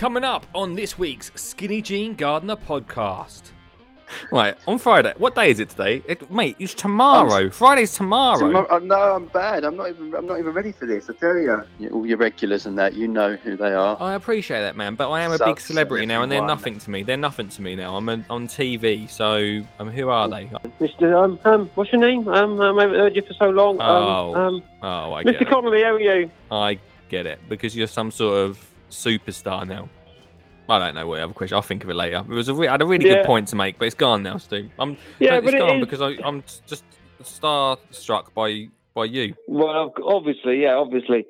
Coming up on this week's Skinny Jean Gardener podcast. Right, on Friday. What day is it today? It, mate, it's tomorrow. Friday's tomorrow. Tomorrow- uh, no, I'm bad. I'm not even. I'm not even ready for this. I tell you. you all your regulars and that, you know who they are. I appreciate that, man, but I am a big celebrity now, and they're everyone. nothing to me. They're nothing to me now. I'm on on TV, so um, who are they? Mr. Um, um, what's your name? Um, um, I haven't heard you for so long. Oh, Um, um, Oh, I get Mr. it. Connelly, how are you? I get it because you're some sort of superstar now. I don't know what other question. I'll think of it later. It was a re- I had a really Yeah. good point to make, but it's gone now, Stu. I'm Yeah, it's but gone is- because I, I'm just starstruck by by you. Well, obviously, yeah, obviously.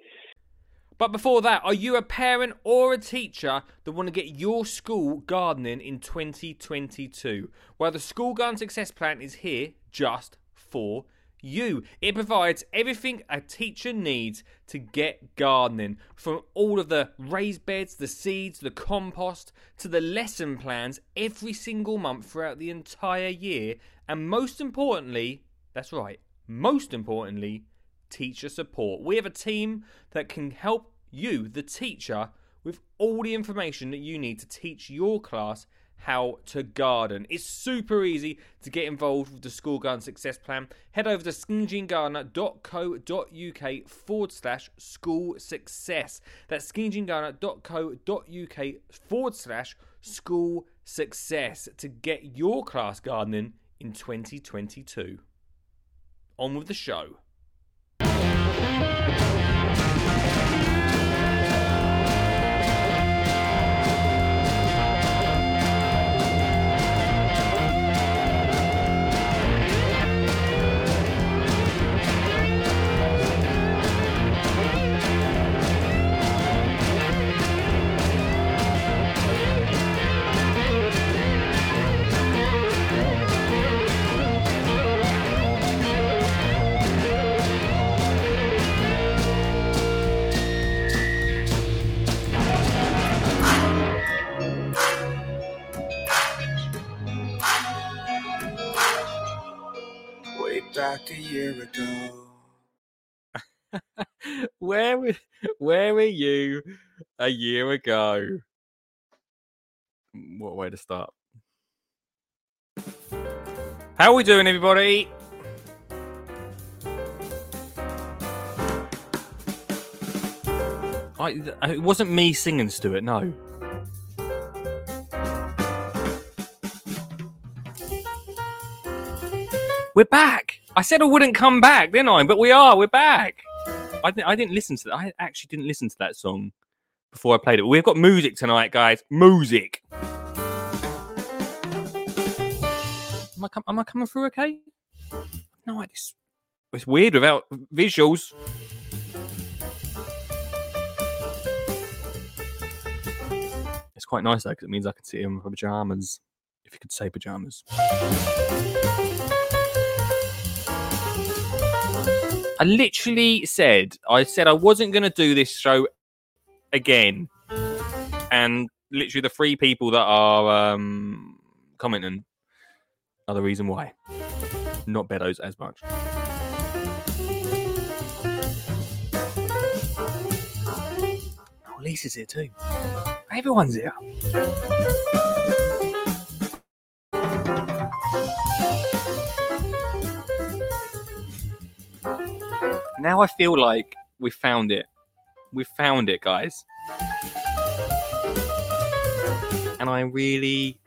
But before that, are you a parent or a teacher that want to get your school gardening in 2022? Well, the School Garden Success Plan is here just for you. It provides everything a teacher needs to get gardening from all of the raised beds, the seeds, the compost, to the lesson plans every single month throughout the entire year. And most importantly, that's right, most importantly, teacher support. We have a team that can help you, the teacher, with all the information that you need to teach your class how to garden. It's super easy to get involved with the School Garden Success Plan. Head over to skinnyjeangardener.co.uk forward slash school success. That's skinnyjeangardener.co.uk forward slash school success to get your class gardening in 2022. On with the show. Were you a year ago? What way to start? How are we doing, everybody? I, uh, it wasn't me singing, Stuart. No. We're back. I said I wouldn't come back, didn't I? But we are. We're back. I, di- I didn't listen to that. I actually didn't listen to that song before I played it. We've got music tonight, guys. Music. Am I, com- am I coming through okay? No, it's, it's weird without visuals. It's quite nice though, because it means I can see him in my pajamas. If you could say pajamas. I literally said, I said I wasn't going to do this show again. And literally, the three people that are um, commenting are the reason why. Not Beddoes as much. Lisa's here too. Everyone's here. Now I feel like we found it. We found it, guys. And I really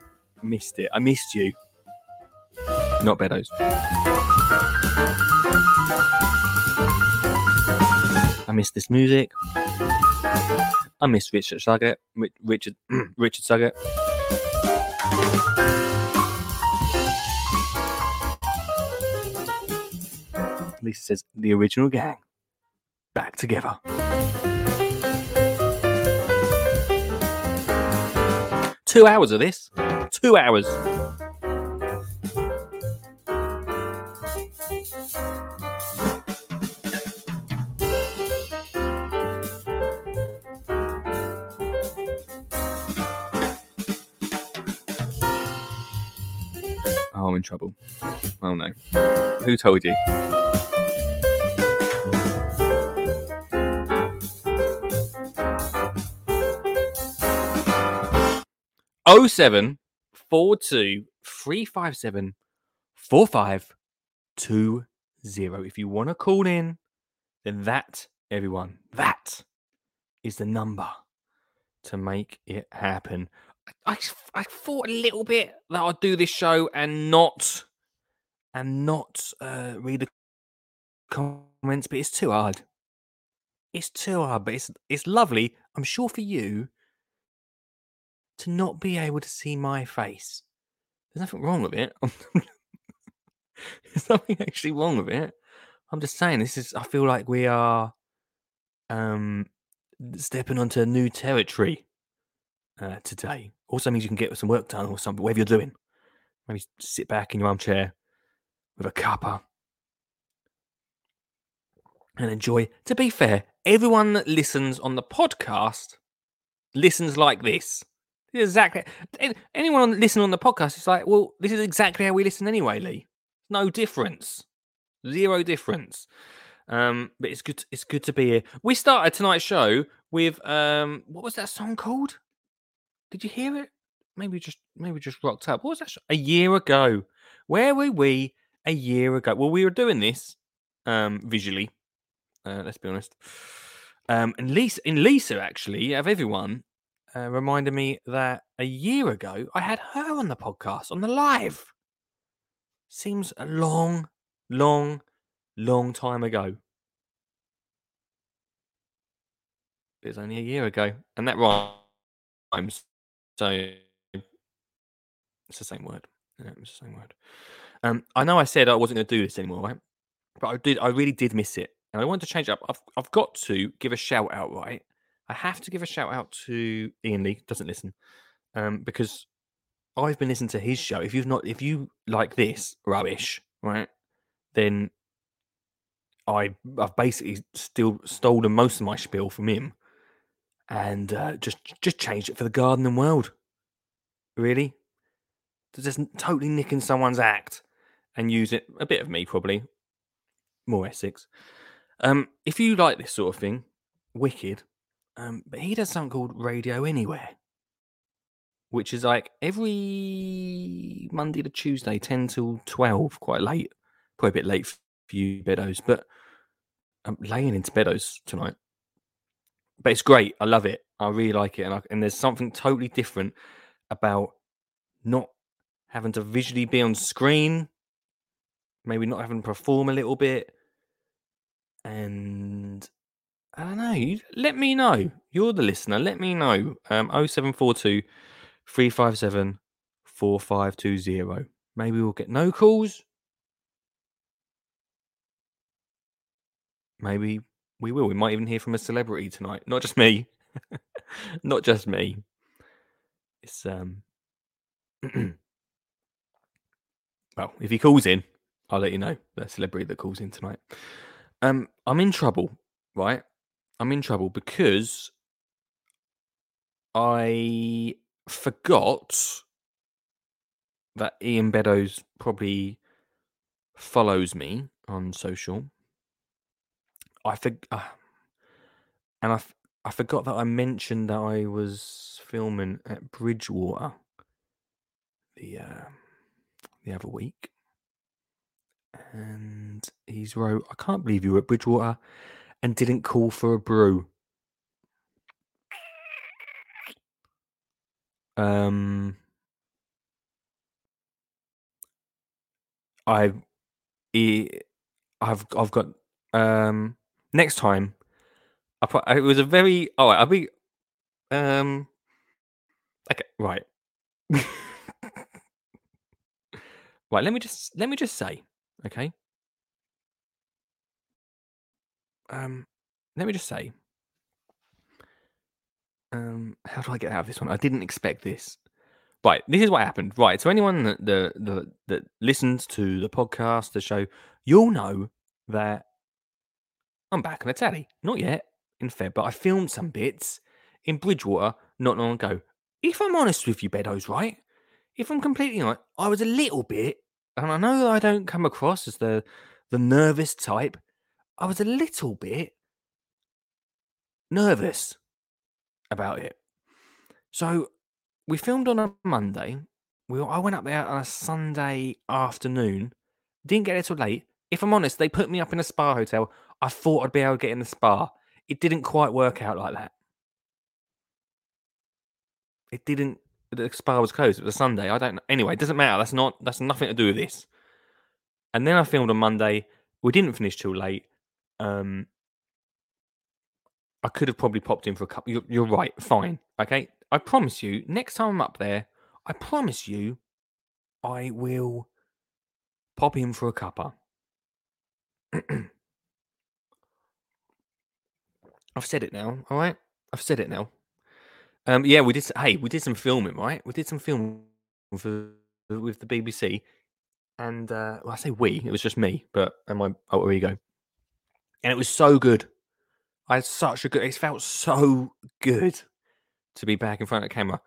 missed it. I missed you. Not Beddoes. I missed this music. I miss Richard Suggett. Richard Richard Suggett. Lisa says the original gang back together. Two hours of this. Two hours. Oh, I'm in trouble. Oh no. Who told you? 0742 357 4520. If you want to call in, then that, everyone, that is the number to make it happen. I, I thought a little bit that I'd do this show and not and not uh, read the comments, but it's too hard. It's too hard, but it's it's lovely. I'm sure for you to not be able to see my face. There's nothing wrong with it. There's nothing actually wrong with it. I'm just saying this is. I feel like we are um stepping onto new territory uh, today. Also means you can get some work done or something, whatever you're doing. Maybe sit back in your armchair with a cuppa and enjoy. To be fair, everyone that listens on the podcast listens like this. Exactly. Anyone listening on the podcast is like, well, this is exactly how we listen anyway, Lee. No difference. Zero difference. Um, but it's good. It's good to be here. We started tonight's show with um, what was that song called? Did you hear it? Maybe just maybe just rocked up. What was that? sh- A year ago. Where were we a year ago? Well, we were doing this um visually. Uh, let's be honest. Um, and Lisa, in Lisa, actually, of everyone, uh, reminded me that a year ago I had her on the podcast on the live. Seems a long, long, long time ago. It was only a year ago, and that rhymes. So it's the same word. Yeah, it's the same word. Um, I know I said I wasn't going to do this anymore, right? But I did. I really did miss it, and I wanted to change up. I've I've got to give a shout out, right? I have to give a shout out to Ian Lee. Doesn't listen, um, because I've been listening to his show. If you've not, if you like this rubbish, right, then I I've basically still stolen most of my spiel from him, and uh, just just changed it for the gardening world. Really, just totally nicking someone's act and use it a bit of me probably more Essex. Um, if you like this sort of thing, wicked. Um, but he does something called Radio Anywhere, which is like every Monday to Tuesday, ten till twelve, quite late, probably a bit late for you Beddoes, but I'm laying into Beddoes tonight. But it's great. I love it. I really like it, and I, and there's something totally different about not having to visually be on screen, maybe not having to perform a little bit, and I don't know. Let me know. You're the listener. Let me know. Um, 0742 357 4520. Maybe we'll get no calls. Maybe we will. We might even hear from a celebrity tonight. Not just me. Not just me. It's um well, if he calls in, I'll let you know the celebrity that calls in tonight. Um, I'm in trouble, right? I'm in trouble because I forgot that Ian Beddoes probably follows me on social. I for, uh, and I, f- I forgot that I mentioned that I was filming at Bridgewater the uh, the other week, and he's wrote, "I can't believe you were at Bridgewater and didn't call for a brew." Um, I, I've I've got um next time. I put, it was a very oh I'll be um okay right right let me just let me just say okay um let me just say um how do I get out of this one? I didn't expect this. Right this is what happened. Right so anyone that the, the that listens to the podcast the show you'll know that I'm back on the tally not yet in Feb but I filmed some bits in Bridgewater not long ago. If I'm honest with you Beddoes right? If I'm completely honest I was a little bit and I know I don't come across as the the nervous type I was a little bit nervous about it. So we filmed on a Monday. We I went up there on a Sunday afternoon. Didn't get there till late. If I'm honest, they put me up in a spa hotel. I thought I'd be able to get in the spa. It didn't quite work out like that. It didn't. The spa was closed. It was a Sunday. I don't know. Anyway, it doesn't matter. That's not. That's nothing to do with this. And then I filmed on Monday. We didn't finish till late. Um, I could have probably popped in for a couple. You're, you're right. Fine. Okay. I promise you. Next time I'm up there, I promise you, I will pop in for a cuppa. I've said it now. All right. I've said it now. Um, yeah, we did. Hey, we did some filming, right? We did some filming for with the BBC, and uh, well, I say we. It was just me, but and my alter ego, and it was so good. I had such a good. It felt so good to be back in front of the camera.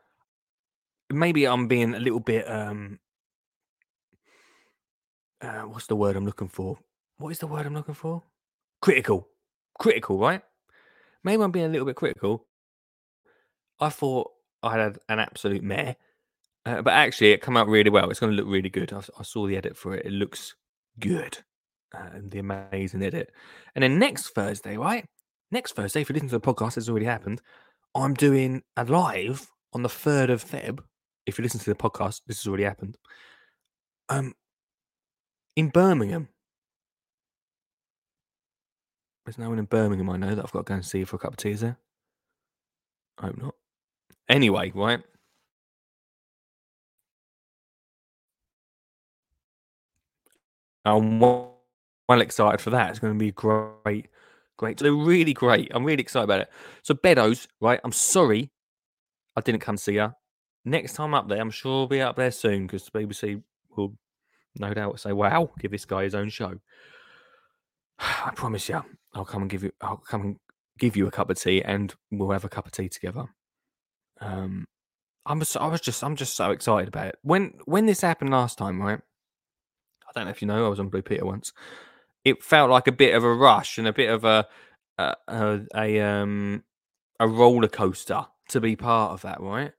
Maybe I'm being a little bit. um uh, What's the word I'm looking for? What is the word I'm looking for? Critical, critical, right? Maybe I'm being a little bit critical. I thought I had an absolute mare, uh, but actually it come out really well. It's going to look really good. I saw the edit for it. It looks good, and the amazing edit. And then next Thursday, right? Next Thursday, if you listen to the podcast, it's already happened. I'm doing a live on the third of Feb. If you listen to the podcast, this has already happened. Um, in Birmingham. There's no one in Birmingham I know that I've got to go and see for a cup of tea, is there? I hope not. Anyway, right? I'm well excited for that. It's going to be great. Great. They're really great. I'm really excited about it. So, Beddoes, right? I'm sorry I didn't come see her. Next time up there, I'm sure I'll be up there soon because the BBC will no doubt say, wow, give this guy his own show. I promise you, I'll come and give you, I'll come and give you a cup of tea and we'll have a cup of tea together. Um, I'm, so- I was just, I'm just so excited about it. When, when this happened last time, right? I don't know if you know, I was on Blue Peter once. It felt like a bit of a rush and a bit of a, a, a, a um, a roller coaster to be part of that, right?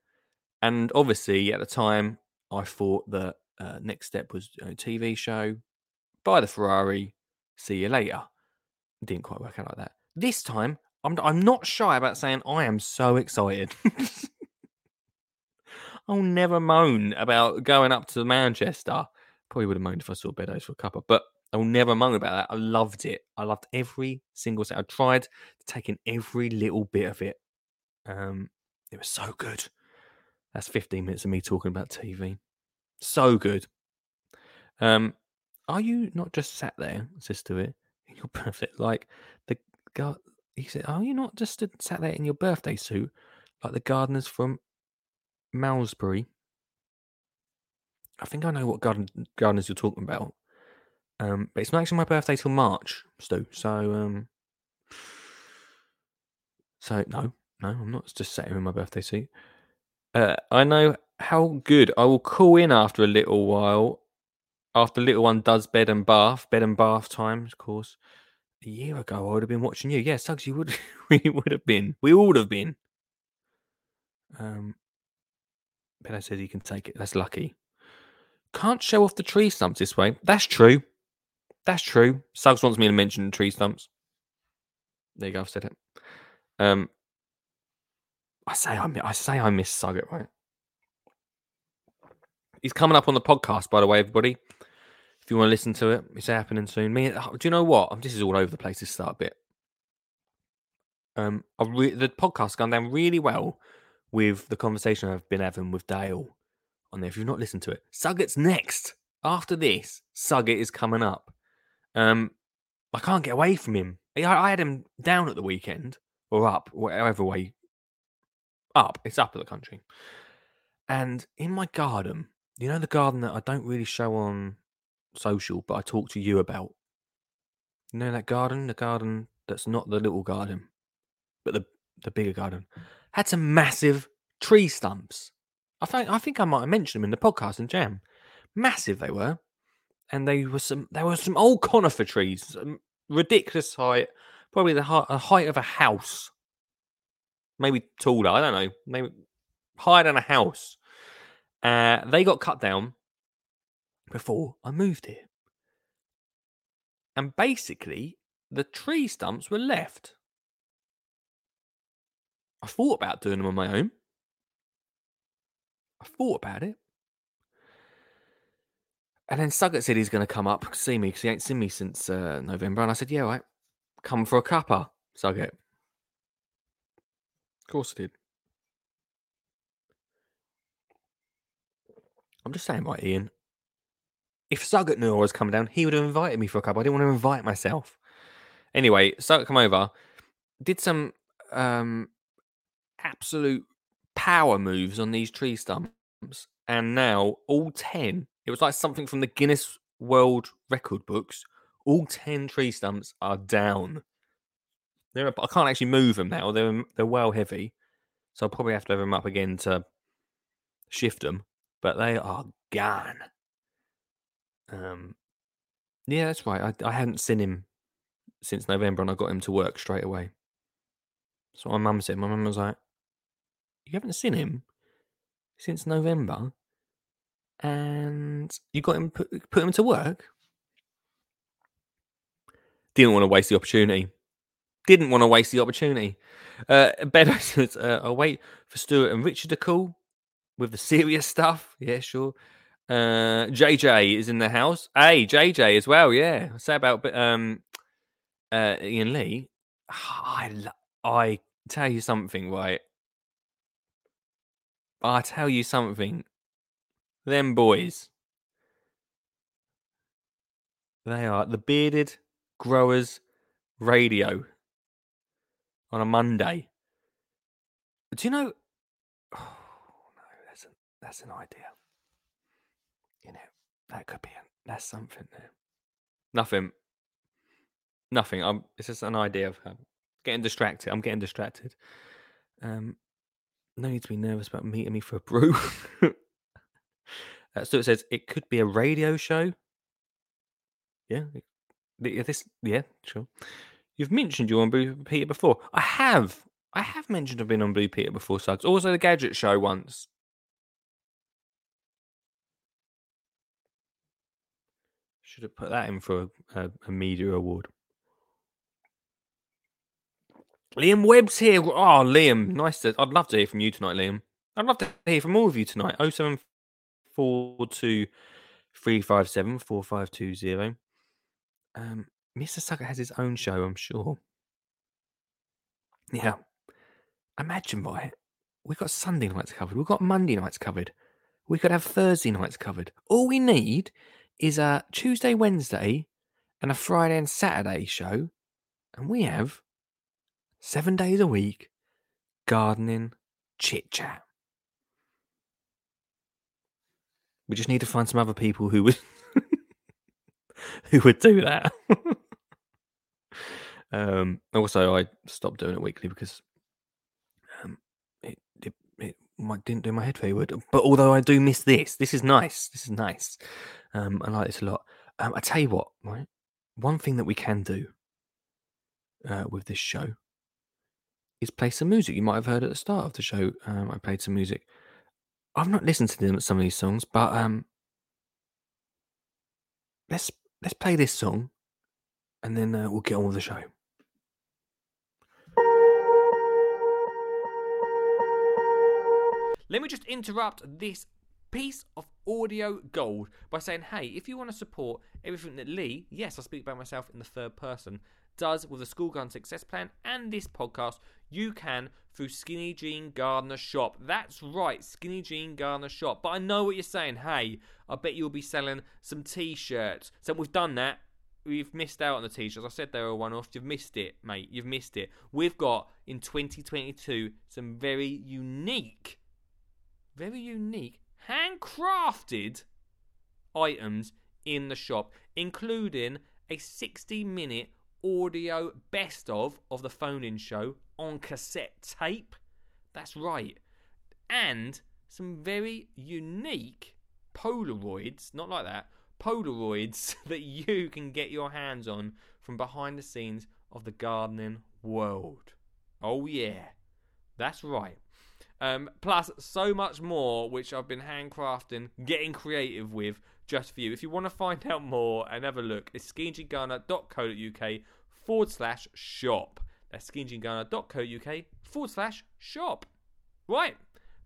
And obviously, at the time, I thought that uh, next step was a TV show, buy the Ferrari, see you later. Didn't quite work out like that. This time, I'm I'm not shy about saying I am so excited. I'll never moan about going up to Manchester. Probably would have moaned if I saw Beddoes for a cuppa, but I will never moan about that. I loved it. I loved every single set. I tried to take in every little bit of it. Um, it was so good. That's 15 minutes of me talking about TV. So good. Um, are you not just sat there, sister? It in your birthday, like the guy. He said, "Are you not just sat there in your birthday suit, like the gardeners from Malmesbury?" I think I know what garden gardeners you're talking about. Um, but it's not actually my birthday till March, Stu. So, um, so no, no, I'm not just here in my birthday suit. Uh, I know how good. I will call in after a little while. After little one does bed and bath, bed and bath times, of course. A year ago, I would have been watching you. Yeah, Suggs, you would. we would have been. We all would have been. Um, Benno says he can take it. That's lucky. Can't show off the tree stumps this way. That's true. That's true. Suggs wants me to mention tree stumps. There you go. I've said it. Um, I say I, I say I miss Suggett, right? He's coming up on the podcast, by the way, everybody. If you want to listen to it, it's happening soon. Me, oh, do you know what? This is all over the place. This start a bit. Um, re- the podcast's gone down really well with the conversation I've been having with Dale on there. If you've not listened to it, Suggett's next. After this, Suggett is coming up. Um, I can't get away from him. I, I had him down at the weekend or up, whatever way. Up. It's up at the country. And in my garden, you know the garden that I don't really show on social, but I talk to you about. You know that garden, the garden that's not the little garden, but the the bigger garden, had some massive tree stumps. I think I think I might have mentioned them in the podcast and jam. Massive they were, and they were some. There were some old conifer trees, ridiculous height, probably the height, of a house, maybe taller. I don't know, maybe higher than a house. Uh, they got cut down before I moved here. And basically, the tree stumps were left. I thought about doing them on my own. I thought about it. And then Suggett said he's going to come up see me because he ain't seen me since uh, November. And I said, yeah, right, Come for a cuppa, Suggett. Of course I did. I'm just saying, right, Ian. If Suggett knew I was coming down, he would have invited me for a cup. I didn't want to invite myself. Anyway, Suggett come over, did some um, absolute power moves on these tree stumps, and now all 10, it was like something from the Guinness World Record books, all 10 tree stumps are down. They're, I can't actually move them now. They're, they're well heavy. So I'll probably have to have them up again to shift them, but they are gone. Um, yeah, that's right. I, I hadn't seen him since November, and I got him to work straight away. So my mum said. My mum was like, "You haven't seen him since November, and you got him put, put him to work." Didn't want to waste the opportunity. Didn't want to waste the opportunity. Uh, says, uh, "I'll wait for Stuart and Richard to call with the serious stuff." Yeah, sure. Uh, JJ is in the house. Hey, JJ as well. Yeah. Say about um, uh, Ian Lee. I I tell you something, right? I tell you something. Them boys. They are the bearded growers radio on a Monday. Do you know? Oh no, that's a, that's an idea. You know, that could be a, that's something there. Nothing. Nothing. I'm. It's just an idea of um, getting distracted. I'm getting distracted. Um, no need to be nervous about meeting me for a brew. uh, so it says it could be a radio show. Yeah, this. Yeah, sure. You've mentioned you on Blue Peter before. I have. I have mentioned I've been on Blue Peter before, Suggs. Also, the Gadget Show once. Should have put that in for a, a, a media award. Liam Webb's here. Oh, Liam, nice to. I'd love to hear from you tonight, Liam. I'd love to hear from all of you tonight. Oh seven four two three five seven four five two zero. Um, Mr. Sucker has his own show, I'm sure. Yeah. Imagine, right? We've got Sunday nights covered. We've got Monday nights covered. We could have Thursday nights covered. All we need is a Tuesday, Wednesday, and a Friday and Saturday show. And we have seven days a week gardening chit chat. We just need to find some other people who would who would do that. um, also, I stopped doing it weekly because um, it, it it didn't do my head very good. But although I do miss this, this is nice. This is nice. Um, I like this a lot. Um, I tell you what, right? One thing that we can do uh, with this show is play some music. You might have heard at the start of the show. Um, I played some music. I've not listened to them some of these songs, but um, let's let's play this song, and then uh, we'll get on with the show. Let me just interrupt this piece of audio gold by saying, hey, if you want to support everything that Lee, yes, I speak about myself in the third person, does with the School Garden Success Plan and this podcast, you can through Skinny Jean Gardener Shop. That's right, Skinny Jean Gardener Shop. But I know what you're saying. Hey, I bet you'll be selling some t shirts. So we've done that. We've missed out on the t shirts. I said they were one off. You've missed it, mate. You've missed it. We've got in 2022 some very unique very unique, handcrafted items in the shop, including a 60 minute audio best of of the phone in show on cassette tape. That's right. And some very unique Polaroids, not like that, Polaroids that you can get your hands on from behind the scenes of the gardening world. Oh, yeah. That's right. Um, plus, so much more, which I've been handcrafting, getting creative with, just for you. If you want to find out more and have a look, it's skinnyjeangardener.co.uk forward slash shop. That's skinnyjeangardener.co.uk forward slash shop. Right,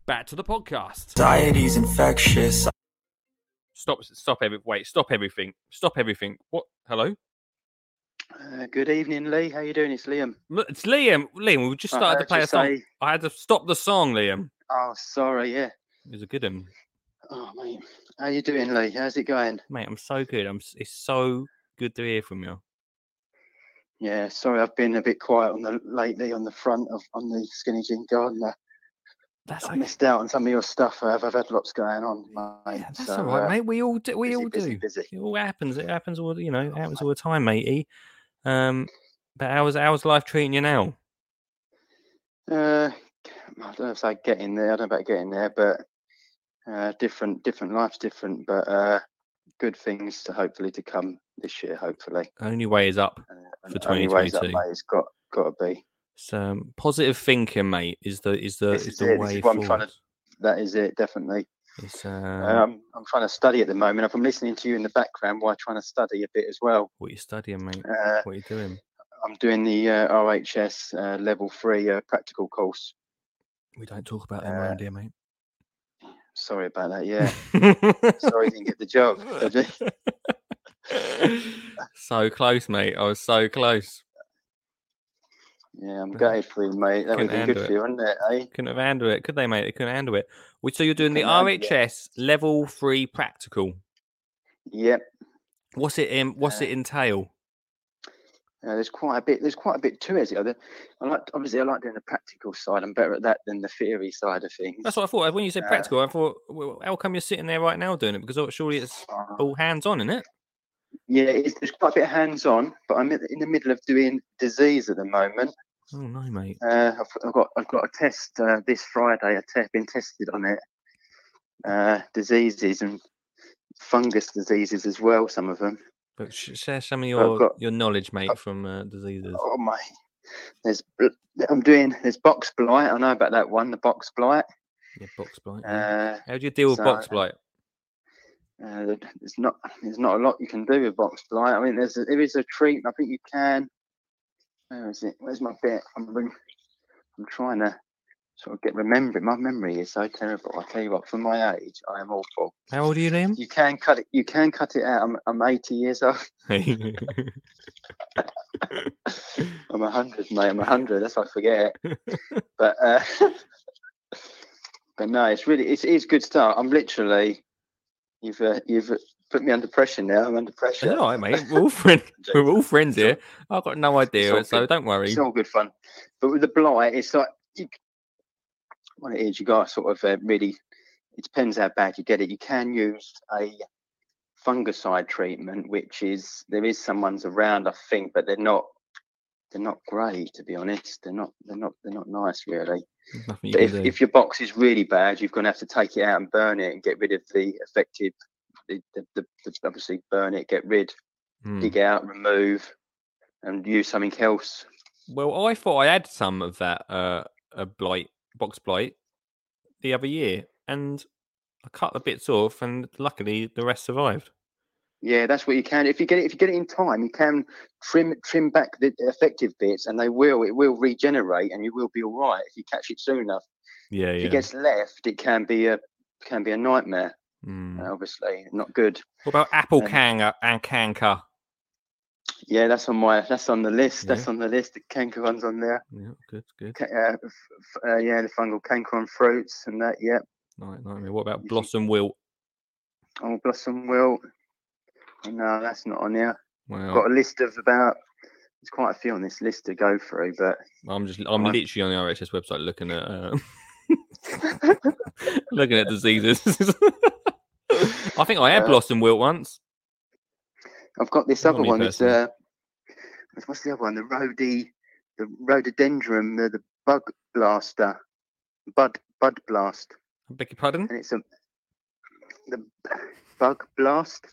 back to the podcast. Anxiety's infectious. Stop! Stop every. Wait! Stop everything! Stop everything! What? Hello? Uh, good evening, Lee. How you doing? It's Liam. It's Liam. Liam, we just started to play a song. say- I had to stop the song, Liam. Oh, sorry. Yeah. It was a good one, Oh, mate. How you doing, Lee? How's it going? mate. I'm so good. I'm. It's so good to hear from you. Yeah. Sorry, I've been a bit quiet on the lately on the front of on the Skinny Jean Gardener. That's okay. missed out on some of your stuff. I've, I've had lots going on, mate. Yeah, that's so, all right, uh, mate. We all do. We busy, all do. busy. It all happens. It happens all. You know, it happens all the time, matey. Um, but how's how's life treating you now? Uh, I don't know if I get in there. I don't know about getting there, but uh, different, different. Life's different, but uh, good things to hopefully to come this year. Hopefully, Only way is up. uh, For and only ways up, 2022. mate. It's got got to be. So um, positive thinking, mate, is the is the This is is the it, way is what I'm trying forward. to- That is it, definitely. It's uh, Um, I'm trying to study at the moment. If I'm listening to you in the background, while trying to study a bit as well. what are you studying, mate? Uh, What you doing? I'm doing the uh, RHS uh, level three uh, practical course. We don't talk about them uh, around here, mate. Sorry about that. Yeah, sorry you didn't get the job. so close, mate. I was so close. Yeah, I'm gutted for you, mate. That would couldn't have been good for you, wouldn't it? Eh? Couldn't have handled it, could they, mate? They couldn't handle it. So you're doing the couldn't it. RHS level three practical. Yep. What's it in? What's Uh, it entail? Uh, there's quite a bit. There's quite a bit to it. I, I like obviously I like doing the practical side. I'm better at that than the theory side of things. That's what I thought. When you said uh, practical, I thought, well, how come you're sitting there right now doing it? Because surely it's Uh, all hands on, isn't it? Yeah, it's, there's quite a bit hands on, but I'm in the middle of doing disease at the moment. Oh no, mate. Uh, I've, I've got I've got a test uh, this Friday. I've te- been tested on it. Uh, diseases and fungus diseases as well. Some of them. But sh- share some of your got- your knowledge, mate, from uh, diseases. Oh my! There's I'm doing there's box blight. I know about that one. The box blight. Yeah, box blight. yeah. Uh, How do you deal with box blight? Uh, there's not there's not a lot you can do with box blight. I mean, there's a, there is a treatment. I think you can. Where is it? Where's my bit? I'm I'm trying to sort of get remembering. My memory is so terrible. I tell you what, for my age, I am awful. How old are you, Liam? You can cut it. You can cut it out. I'm I'm 80 years old. I'm 100, mate. I'm 100. That's why I forget. but uh, but no, it's really it's it's good start. I'm literally you've uh, you've put me under pressure now. I'm under pressure. It's all right, mate. We're all friends. We're all friends here. I've got no idea, so good. don't worry. It's all good fun. But with the blight, it's like you, what it is. You got to sort of uh, really. It depends how bad you get it. You can use a fungicide treatment, which is there is some ones around, I think, but they're not. They're not great, to be honest. They're not. They're not. They're not nice, really. You if, do. if your box is really bad, you're going to have to take it out and burn it and get rid of the affected. The, the, the, the obviously burn it, get rid, Hmm. dig out, remove, and use something else. Well, I thought I had some of that uh, a blight box blight the other year, and I cut the bits off, and luckily the rest survived. Yeah, that's what you can. If you get it, if you get it in time, you can trim trim back the effective bits, and they will. It will regenerate, and you will be all right if you catch it soon enough. Yeah, If yeah. it gets left, it can be a can be a nightmare. Uh, obviously, not good. What about apple um, canker and canker? Yeah, that's on my that's on the list. Yeah. That's on the list. The canker one's on there. Yeah, good, good. Uh, f- uh, yeah, the fungal canker on fruits and that. Yeah. Night, nightmare. What about blossom wilt? Oh, blossom wilt. No, that's not on there. Well, Got a list of about. There's quite a few on this list to go through, but I'm just I'm Right. literally on the RHS website looking at uh, looking at diseases. I think I had Uh, blossom wilt once. I've got this Not other one. It's uh, what's- what's the other one? The rhodi, the rhododendron, the, the bug blaster, bud bud blast, I beg your pardon? and it's a the bug blast,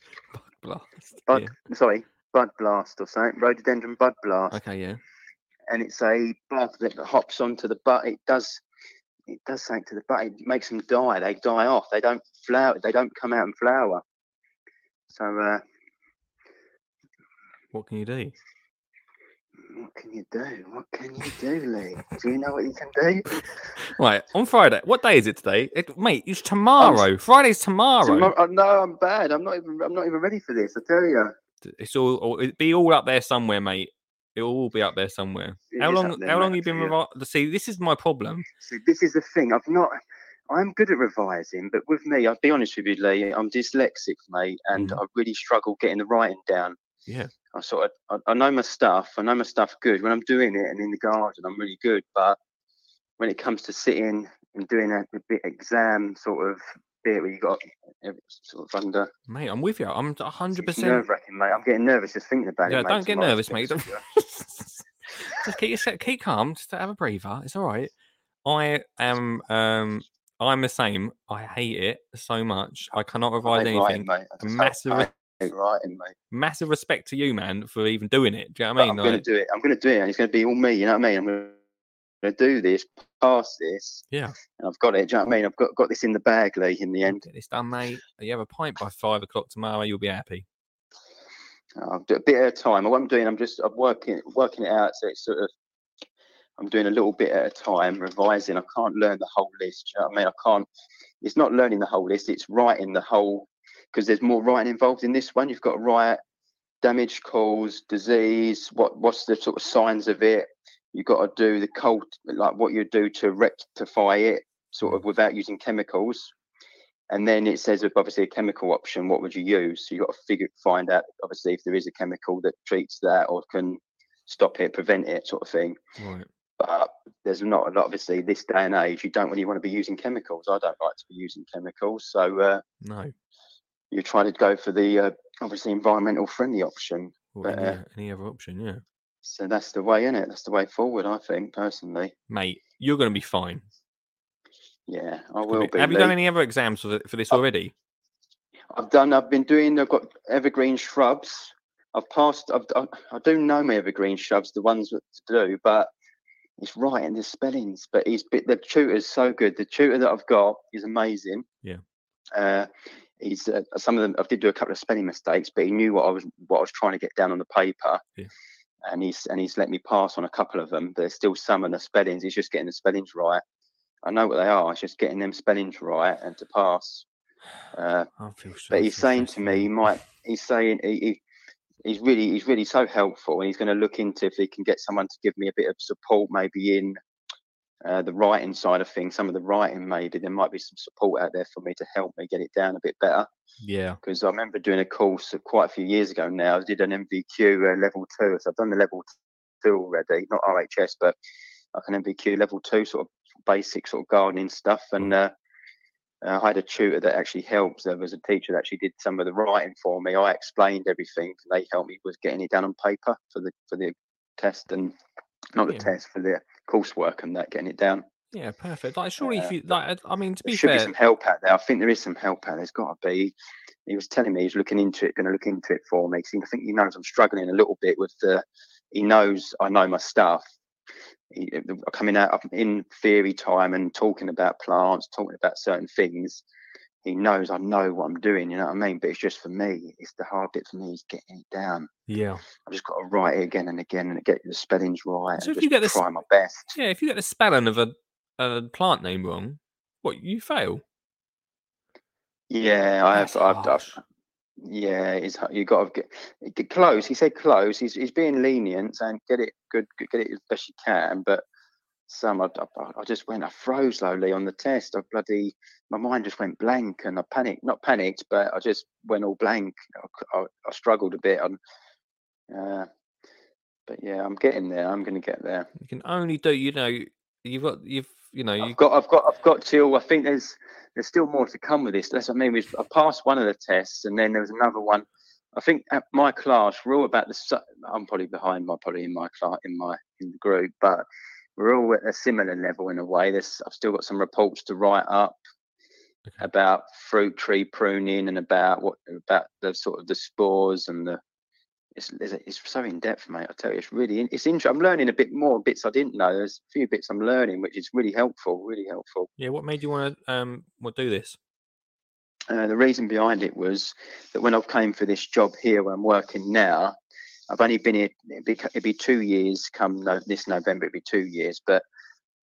Blast. bud. Yeah. Sorry, bud blast or something. Rhododendron bud blast, Okay, yeah. and it's a bug that hops onto the bud. It does. it does something to the butt. It makes them die. They die off. They don't flower. They don't come out and flower. So uh, What can you do? What can you do? What can you do, Lee? Do you know what you can do? Right, on Friday. What day is it today? It, mate, it's tomorrow. Friday's tomorrow. Tomorrow, oh, no, I'm bad. I'm not even. I'm not even ready for this. I tell you. It's all. It'll be all up there somewhere, mate. It'll all be up there somewhere. It how long? there, how long mate, you been revi- See, this is my problem. See, this is the thing. I've not. I'm good at revising, but with me, I'll be honest with you, Lee. I'm dyslexic, mate, and Mhm. I really struggle getting the writing down. Yeah. I sort of. I, I know my stuff. I know my stuff good. When I'm doing it and in the garden, I'm really good. But when it comes to sitting and doing a, a bit exam sort of bit where you got sort of under Mate, I'm with you. I'm a hundred percent. nerve wracking, mate. I'm getting nervous just thinking about Yeah, it. mate, don't get nervous, mate. honest Don't- with you. just keep yourself, keep calm. Just have a breather. It's all right. I am. Um, I'm the same. I hate it so much. I cannot revise anything. mate. Just hate- massive, Hate writing, mate. massive respect to you, man, for even doing it. Do you know what I mean? I'm gonna do it. I'm going to do it, and it's going to be all me. You know what I mean? I'm going to do this, pass this, yeah. and I've got it. Do you know what I mean? I've got got this in the bag, Lee. In the end, Get this done, mate. You have a pint by five o'clock tomorrow. You'll be happy. Oh, I'll do a bit at a time. What I'm doing, I'm just I'm working working it out. So it's sort of I'm doing a little bit at a time, revising. I can't learn the whole list. Do you know what I mean? I can't. It's not learning the whole list. It's writing the whole because there's more writing involved in this one. You've got to write damage cause, disease. What what's the sort of signs of it? You've got to do the cult, like what you do to rectify it, sort of without using chemicals. And then it says if obviously a chemical option, what would you use? So you've got to figure find out obviously if there is a chemical that treats that or can stop it, prevent it, sort of thing. Right. But there's not a lot obviously this day and age you don't really want to be using chemicals. I don't like to be using chemicals. So uh, No. You try to go for the uh, obviously environmental friendly option. But, any, uh, any other option? Yeah. So that's the way, in it? That's the way forward, I think, personally. Mate, you're going to be fine. Yeah, I will be-. Have you done any other exams for, th- for this Uh, already? I've done. I've been doing. I've got evergreen shrubs. I've passed. I've, I, I do know my evergreen shrubs, the ones that to do, but it's right in the spellings. But he's the tutor's so good. The tutor that I've got is amazing. Yeah. Uh, he's uh, some of them. I did do a couple of spelling mistakes, but he knew what I was what I was trying to get down on the paper. Yeah. And he's and he's let me pass on a couple of them. There's still some of the spellings. He's just getting the spellings right. I know what they are. It's just getting them spellings right and to pass. Uh, so but he's saying to me, he might. He's saying he, he he's really he's really so helpful, and he's going to look into if he can get someone to give me a bit of support, maybe in uh, the writing side of things. Some of the writing, maybe there might be some support out there for me to help me get it down a bit better. Yeah. Because I remember doing a course quite a few years ago now. I did an NVQ uh, level two, so I've done the level two already, not RHS, but like an NVQ level two sort of basic sort of gardening stuff. And uh, uh, I had a tutor that actually helped. There was a teacher that actually did some of the writing for me. I explained everything. They helped me with getting it down on paper for the for the test and not the Yeah. test for the coursework and that getting it down. Yeah, perfect. Like, surely, Uh, if you like, I mean, to be should be some help out there. I think there is some help out. There's got to be. He was telling me he's looking into it, going to look into it for me. I think he knows I'm struggling a little bit with the. He knows I know my stuff. He, uh, coming out in theory time and talking about plants, talking about certain things. He knows I know what I'm doing. You know what I mean? But it's just for me. It's the hard bit for me. Is getting it down. yeah, I've just got to write it again and again and get the spellings right. So if you get this- try my best. yeah. If you get the spelling of a, a plant name wrong, what you fail? Yeah, I have. I've. I've, yeah, it's h- you got to get, get close. He said close. He's he's being lenient and get it good- get it as best you can. But some, I, I, I just went, I froze slowly on the test. I bloody, my mind just went blank and I panicked. Not panicked, but I just went all blank. I struggled a bit. On, uh, but yeah, I'm getting there. I'm going to get there. You can only do, you know, you've got, you've, you know, you I've got, I've got, I've got till. I think there's, there's still more to come with this. That's what I mean. We've, I passed one of the tests, and then there was another one. I think at my class, we're all about the. I'm probably behind my, probably in my class, in my in the group, but we're all at a similar level in a way. There's, I've still got some reports to write up Okay. about fruit tree pruning and about what about the sort of the spores and the it's it's, so in depth, mate. I tell you, it's really in- it's interesting. I'm learning a bit more bits I didn't know. There's a few bits I'm learning, which is really helpful. Really helpful. Yeah. What made you want to um what do this? Uh, the reason behind it was that when I came for this job here where I'm working now, I've only been here, it'd be, it'd be two years come no, this November, it'd be two years. But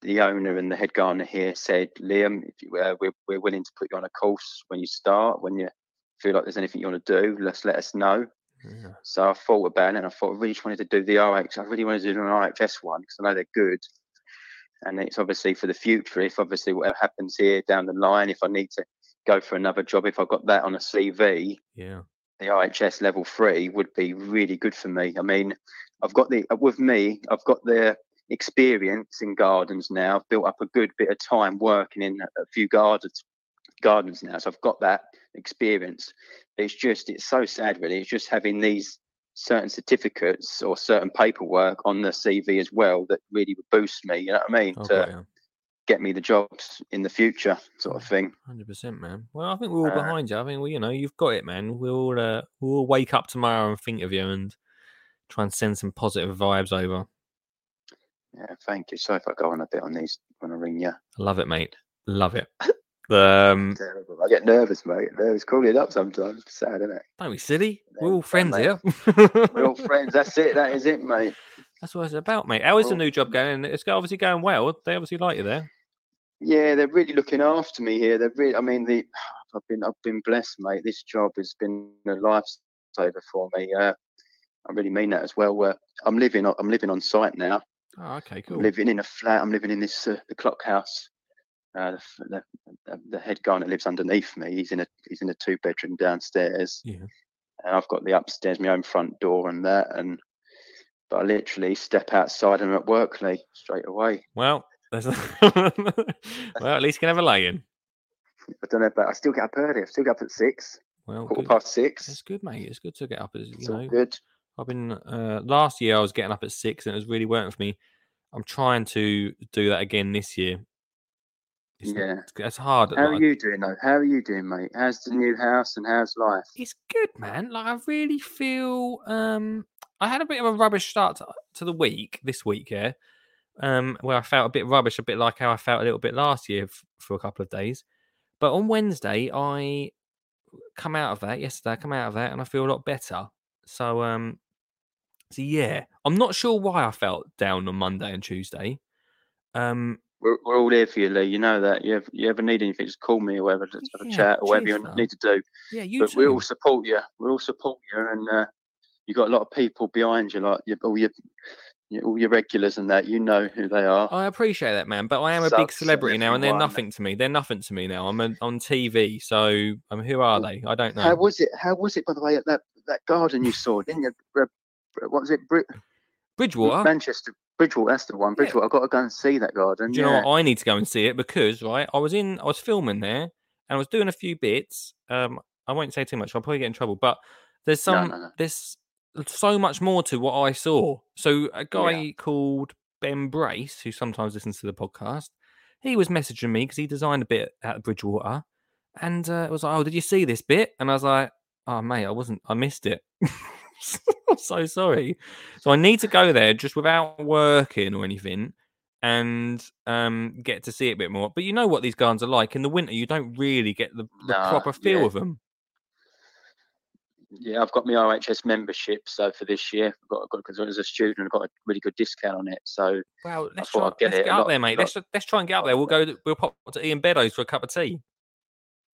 the owner and the head gardener here said, Liam, if you, uh, we're, we're willing to put you on a course when you start, when you feel like there's anything you want to do, let's let us know. Yeah. So I thought about it and I thought I really just wanted to do the RX. I really wanted to do an RHS one because I know they're good. And it's obviously for the future. If obviously whatever happens here down the line, if I need to go for another job, if I've got that on a CV, Yeah. The RHS level three would be really good for me. I mean, I've got the uh, with me, I've got the experience in gardens now. I've built up a good bit of time working in a few gardens gardens now. So I've got that experience. It's just it's so sad really. It's just having these certain certificates or certain paperwork on the CV as well that really would boost me, you know what I mean? Oh, to ya. Get me the jobs in the future sort of thing. Hundred percent, man. Well, I think we're all Uh, behind you. I think we, you know, you've got it, man. We'll uh, we'll wake up tomorrow and think of you and try and send some positive vibes over. Yeah, thank you. So if I go on a bit on these when I ring you. I love it, mate. Love it. Um, Terrible. I get nervous, mate. I get nervous calling it up sometimes. It's sad, isn't it? don't be silly. We're all friends here. We're all friends. That's it. That is it, mate. That's what it's about, mate. How is the new job going? It's obviously going well. They obviously like you there. Yeah, they're really looking after me here. They're really. I mean, the I've been I've been blessed, mate. This job has been a lifesaver for me. Uh, I really mean that as well. Uh, I'm living on I'm living on site now. Oh, okay, I'm cool. living in a flat. I'm living in this uh, the clock house. Uh, the, the, the, head gardener lives underneath me. He's in a he's in a two bedroom downstairs. Yeah. And I've got the upstairs, my own front door, and that. And but I literally step outside and I'm at Workley straight away. Well, there's well, at least you can have a lay in. I don't know, but I still get up early. I still get up at six, Well, quarter good. past It's good, mate. It's good to get up. As you It's all know, good. I've been uh, last year. I was getting up at six, and it was really working for me. I'm trying to do that again this year. It's, Yeah. it's, hard. How are you doing though? How are you doing, mate? How's the new house and how's life? It's good, man. Like I really feel. Um, I had a bit of a rubbish start to, to the week this week, yeah. Um, where I felt a bit rubbish, a bit like how I felt a little bit last year f- for a couple of days. But on Wednesday, I come out of that. Yesterday, I come out of that, and I feel a lot better. So, um, so yeah, I'm not sure why I felt down on Monday and Tuesday. Um, We're, we're all here for you, Lee. You know that. You ever, you ever need anything, just call me or whatever. Let's have a chat or whatever you that. need to do. yeah, you but too. we all support you. We all support you, and uh, you got a lot of people behind you, like your, all your all your regulars and that. You know who they are. I appreciate that, man, but I am a big and celebrity now, and they're everyone. nothing to me. They're nothing to me now. I'm on on TV, so um, who are they? I don't know. How was it? How was it, by the way, at that that garden you saw? Didn't you? What was it? Br- Bridgewater. Manchester, Bridgewater. That's the one. Yeah. Bridgewater. I've got to go and see that garden. Do you yeah. know what? I need to go and see it because right, I was in, I was filming there, and I was doing a few bits. Um, I won't say too much. I'll probably get in trouble, but there's No, some, no, no. there's so much more to what I saw. So a guy called Ben Brace, who sometimes listens to the podcast, he was messaging me because he designed a bit at Bridgewater, and uh, it was like, "Oh, did you see this bit?" And I was like, "Oh, mate, I wasn't. I missed it." I'm so sorry. So I need to go there just without working or anything and um get to see it a bit more. But you know what these gardens are like in the winter. You don't really get the, the proper feel yeah. of them. Yeah, I've got my RHS membership. So for this year, I've got because as a student, I've got a really good discount on it. So Well, let's try. Let's get up lot- there, mate. lot- Let's let's try and get up there. We'll go. to- We'll pop to Ian Beddoes for a cup of tea.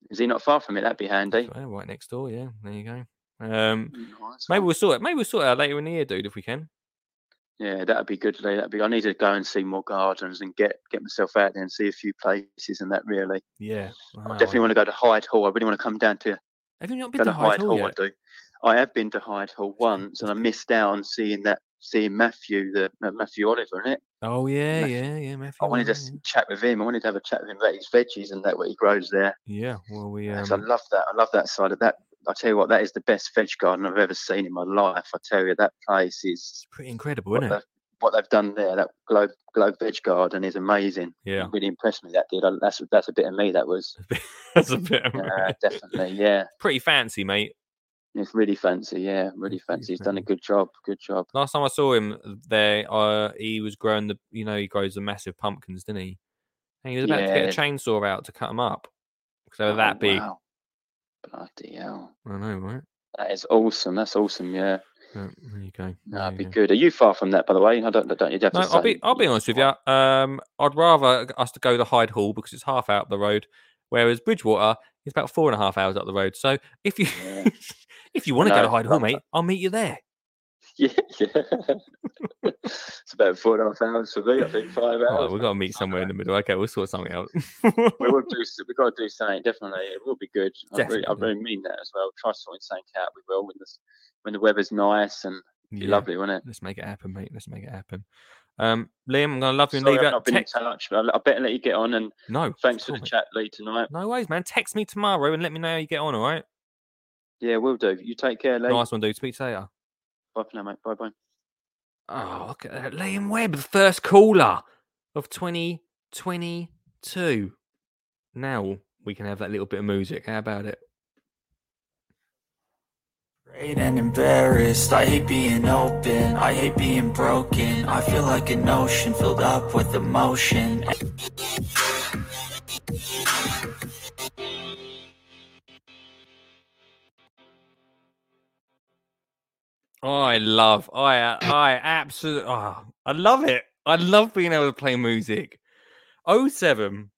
is he not far from it? That'd be handy. Well, right next door. Yeah, there you go. Um, Nice maybe we'll sort it. Maybe we'll sort it out later in the year, dude, if we can. Yeah, that'd be good, Lee. That'd be. I need to go and see more gardens and get get myself out there and see a few places and that. Really, Yeah, I definitely want to go to Hyde Hall. I really want to come down to Have you not been to Hyde Hall I yet? do. I have been to Hyde Hall once, and I missed out on seeing that seeing Matthew, the uh, Matthew Oliver, in it. Oh yeah, Matthew- yeah, yeah. Matthew I wanted to s- chat with him. I wanted to have a chat with him about his veggies and that what he grows there. Yeah. Yeah, Well, we. Um, I love that. I love that side of that. I tell you what, that is the best veg garden I've ever seen in my life. I tell you, that place is it's pretty incredible, isn't it? the- what they've done there. That globe globe veg garden is amazing. Yeah. It really impressed me. That did. That's that's a bit of me. That was That's a bit. of- uh, definitely yeah. pretty fancy, mate. It's really fancy. Yeah, really fancy. He's done a good job. Good job. Last time I saw him there, uh, he was growing the, you know, he grows the massive pumpkins, didn't he? And he was about to get a chainsaw out to cut them up because they were Oh, that big. wow. Bloody hell. I know, right? That is awesome. That's awesome. Yeah. There you go. No, there that'd be go. good. Are you far from that, by the way? I don't. Don't you have to No, say? I'll be I'll be honest with you. Um, I'd rather us to go to Hyde Hall because it's half out the road, whereas Bridgewater is about four and a half hours up the road. So if you Yeah. if you want to go to Hyde Hall, mate. I'll meet you there. Yeah, yeah. it's about four and a half hours for me. I think five hours. All right, we've got to meet somewhere in the middle. Okay, we'll sort something out. we will do. We've got to do something. Definitely, it will be good. I really, I really mean that as well. Try sorting something out. We will when the when the weather's nice and Yeah, lovely, won't it? Let's make it happen, mate. Let's make it happen. Um, Liam, I'm gonna love you and Sorry, leave I've you. not been in Text- touch. I better let you get on. And no, thanks for the mate. chat, Lee, tonight. No worries, man. Text me tomorrow and let me know how you get on. All right. Yeah, we'll do. You take care, Lee. Nice one, dude. Speak to you later. Bye for now, mate. Bye bye. Oh, look at that. Liam Webb, the first caller of 2022. Now we can have that little bit of music. How about it? Afraid and embarrassed. I hate being open. I hate being broken. I feel like an ocean filled up with emotion. I love, I, I absolutely, oh, I love it. I love being able to play music. 07.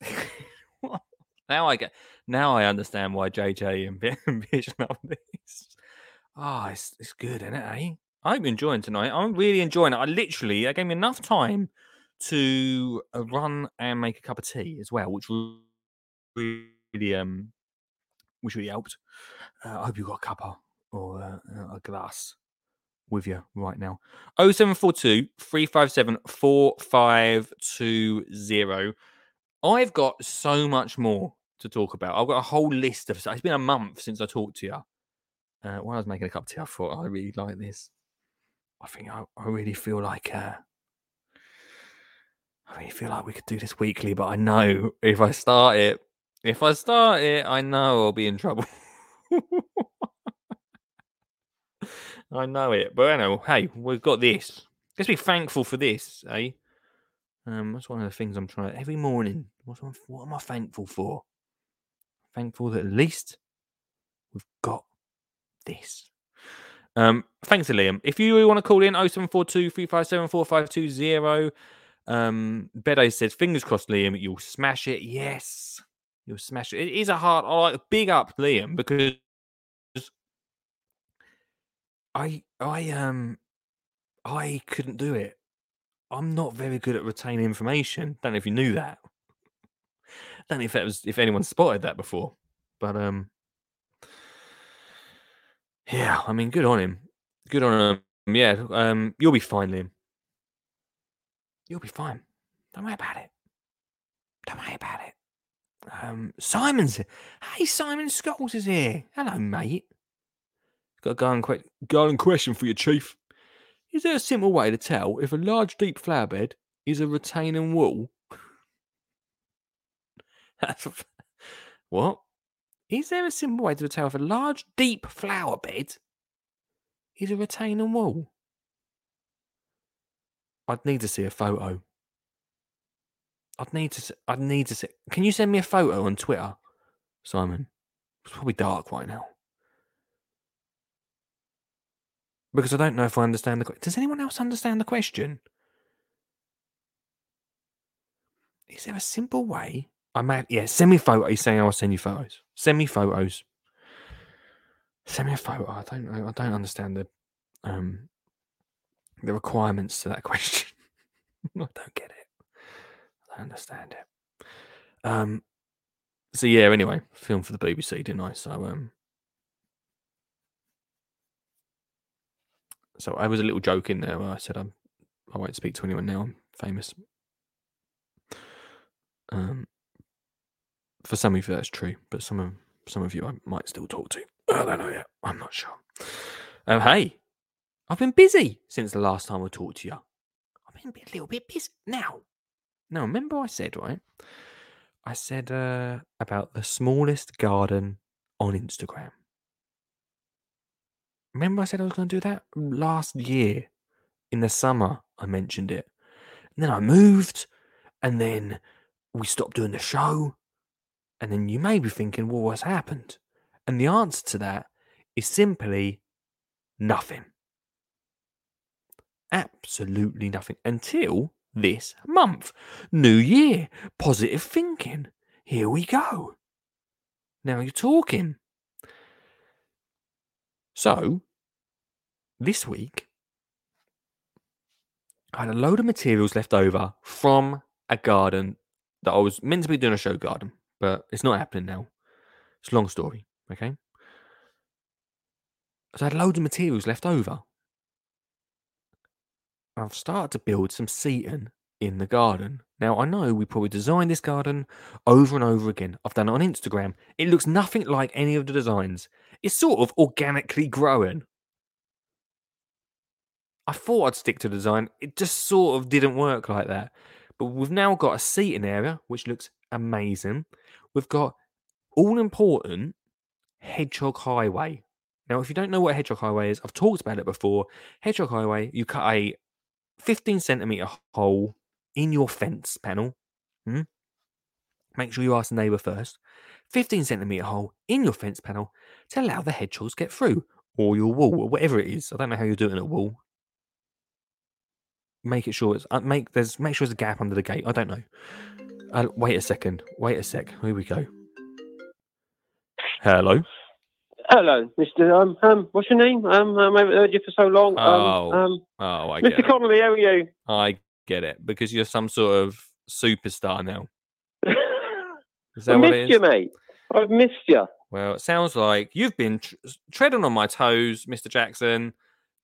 now I get, now I understand why JJ Bish love this. Ah, it's, it's good, isn't it, eh? I'm enjoying tonight. I'm really enjoying it. I literally, I gave me enough time to uh, run and make a cup of tea as well, which really, um, which really helped. Uh, I hope you got a cuppa or uh, a glass with you right now. 0742 357 4520. I've got so much more to talk about. I've got a whole list of stuff. It's been a month since I talked to you. Uh, when I was making a cup of tea, I thought I really like this. I think I, I really feel like uh, I really feel like we could do this weekly, but I know if I start it, if I start it, I know I'll be in trouble. I know it, but know. Hey, we've got this. Let's be thankful for this, eh? Um, that's one of the things I'm trying every morning. What's what am I thankful for? Thankful that at least we've got this. Um, thanks to Liam. If you want to call in 0742 357 4520, um, says, fingers crossed, Liam, you'll smash it. Yes, you'll smash it. It is a hard, I like big up Liam because I, I, um, I couldn't do it. I'm not very good at retaining information. Don't know if you knew that. Don't know if that was if anyone spotted that before, but um, yeah. I mean, good on him. Good on him. Yeah. Um, you'll be fine, Liam. You'll be fine. Don't worry about it. Don't worry about it. Um, Simon's. here. Hey, Simon Scholes is here. Hello, mate. Got a garden, que- garden question for you, Chief. Is there a simple way to tell if a large, deep flower bed is a retaining wall? What? Is there a simple way to tell if a large, deep flower bed is a retaining wall? I'd need to see a photo. I'd need to. I'd need to see. Can you send me a photo on Twitter, Simon? It's probably dark right now. Because I don't know if I understand the question. Does anyone else understand the question? Is there a simple way? I may, yeah, send me photos. He's saying I'll send you photos. Send me photos. Send me a photo. I don't know. I don't understand the um the requirements to that question. I don't get it. I don't understand it. Um so yeah, anyway, film for the BBC, didn't I? So um So I was a little joke in there where I said I'm I won't speak to anyone now. I'm famous. Um, for some of you that's true, but some of some of you I might still talk to. I don't know yet. I'm not sure. Um, hey, I've been busy since the last time I talked to you. I've been a little bit busy now. Now, remember I said right? I said uh, about the smallest garden on Instagram. Remember, I said I was going to do that last year in the summer. I mentioned it. And then I moved, and then we stopped doing the show. And then you may be thinking, well, what's happened? And the answer to that is simply nothing. Absolutely nothing until this month. New year, positive thinking. Here we go. Now you're talking. So, this week, I had a load of materials left over from a garden that I was meant to be doing a show garden, but it's not happening now. It's a long story, okay? So I had loads of materials left over. I've started to build some seating in the garden. Now, I know we probably designed this garden over and over again. I've done it on Instagram. It looks nothing like any of the designs. It's sort of organically growing. I thought I'd stick to the design. It just sort of didn't work like that. But we've now got a seating area, which looks amazing. We've got all important Hedgehog Highway. Now, if you don't know what Hedgehog Highway is, I've talked about it before. Hedgehog Highway, you cut a 15 centimeter hole in your fence panel. Hmm? Make sure you ask the neighbour first. 15 centimetre hole in your fence panel to allow the hedgehogs get through, or your wall, or whatever it is. I don't know how you're doing a wall. Make it sure it's uh, make there's make sure there's a gap under the gate. I don't know. Uh, wait a second. Wait a sec. Here we go. Hello. Hello, Mr. Um, um, what's your name? Um, um, I haven't heard you for so long. Oh, Um, um, Oh, I get Mr. it. Connelly, how are you? I get it because you're some sort of superstar now. Is I that what missed it is? you, mate. I've missed you. Well, it sounds like you've been tr- treading on my toes, Mr. Jackson.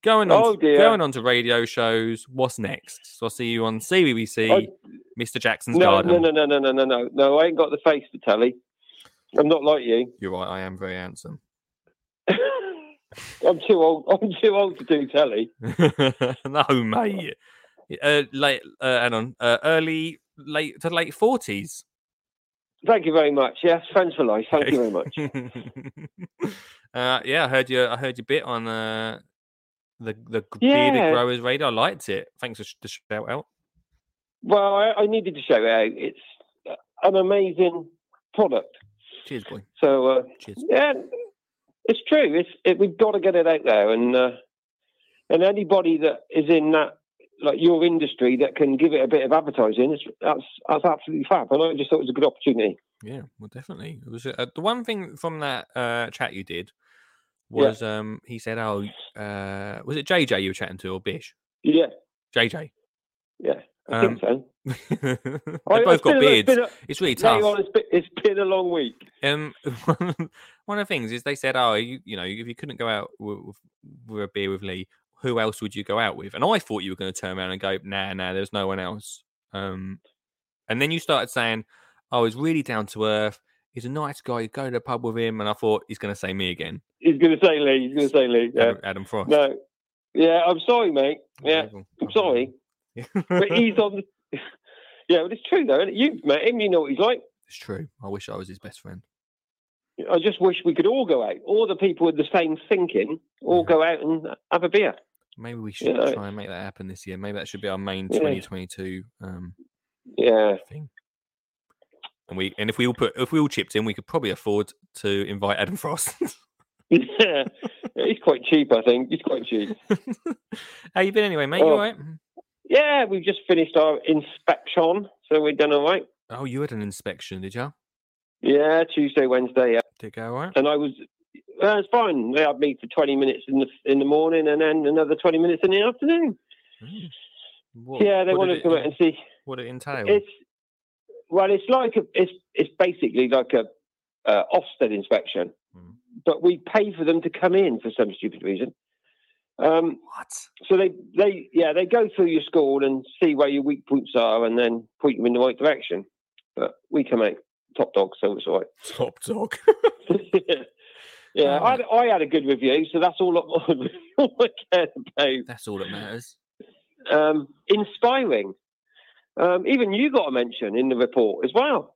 Going on, Oh, dear. going on to radio shows. What's next? So I'll see you on CBBC, I- Mr. Jackson's no, Garden. no, no, no, no, no, no, no. No, I ain't got the face for telly. I'm not like you. You're right. I am very handsome. I'm too old. I'm too old to do telly. no, mate. Uh, late, uh, hang on. Uh, early, late to late forties. Thank you very much. Yes, friends for life. Thank you very much. uh, yeah, I heard you. I heard your bit on uh, the the g- bearded growers radio. I liked it. Thanks for the shout out. Well, I, I needed to show it out. It's uh, an amazing product. Cheers, boy. So uh, Cheers. yeah, it's true. It's it, we've got to get it out there, and uh, and anybody that is in that like your industry that can give it a bit of advertising, it's, that's that's absolutely fab. And I just thought it was a good opportunity. Yeah, well, definitely. It was uh, the one thing from that uh, chat you did Yeah. was um he said, "Oh, uh, was it JJ you were chatting to or Bish? Yeah, JJ." yeah. I Um, think so. they I- both got beards. A, It's really tough. on, it's been, it's been a long week. Um, one of the things is they said, "Oh, you, you know, if you couldn't go out with, with a beer with Lee, who else would you go out with?" And I thought you were going to turn around and go, "Nah, nah, there's no one else." Um, and then you started saying, "Oh, he's really down to earth. He's a nice guy. You go to the pub with him." And I thought he's going to say me again, He's going to say Lee. He's going to say Lee. Yeah. Adam, Adam Frost. No. Yeah, I'm sorry, mate. Yeah. I'm sorry. but he's on. The... yeah, but it's true though. You've met him. You know what he's like. It's true. I wish I was his best friend. I just wish we could all go out. All the people with the same thinking all go out and have a beer. Maybe we should Yeah, it's- try and make that happen this year. Maybe that should be our main Yeah. 2022 um, Yeah. thing. And we and if we all put if we all chipped in, we could probably afford to invite Adam Frost. yeah. He's quite cheap, I think. He's quite cheap. How you been anyway, mate? You Oh. all right? Yeah, we've just finished our inspection, so we've done all right. Oh, you had an inspection, did you? Yeah, Tuesday, Wednesday, yeah. Did it go all right? And I was, well, it's fine. They had me for 20 minutes in the in the morning and then another 20 minutes in the afternoon. Mm. What, yeah, they wanted to come out and see. What it entails. It's well, it's like a, it's it's basically like a uh, Ofsted inspection, Mm. but we pay for them to come in for some stupid reason. Um, what? so they they yeah they go through your school and see where your weak points are and then point you in the right direction. But we come out top dog, so it's all Top dog. yeah, I had, I had a good review, so that's all I, all I cared about. That's all that matters. Um, inspiring. Um, even you got a mention in the report as well.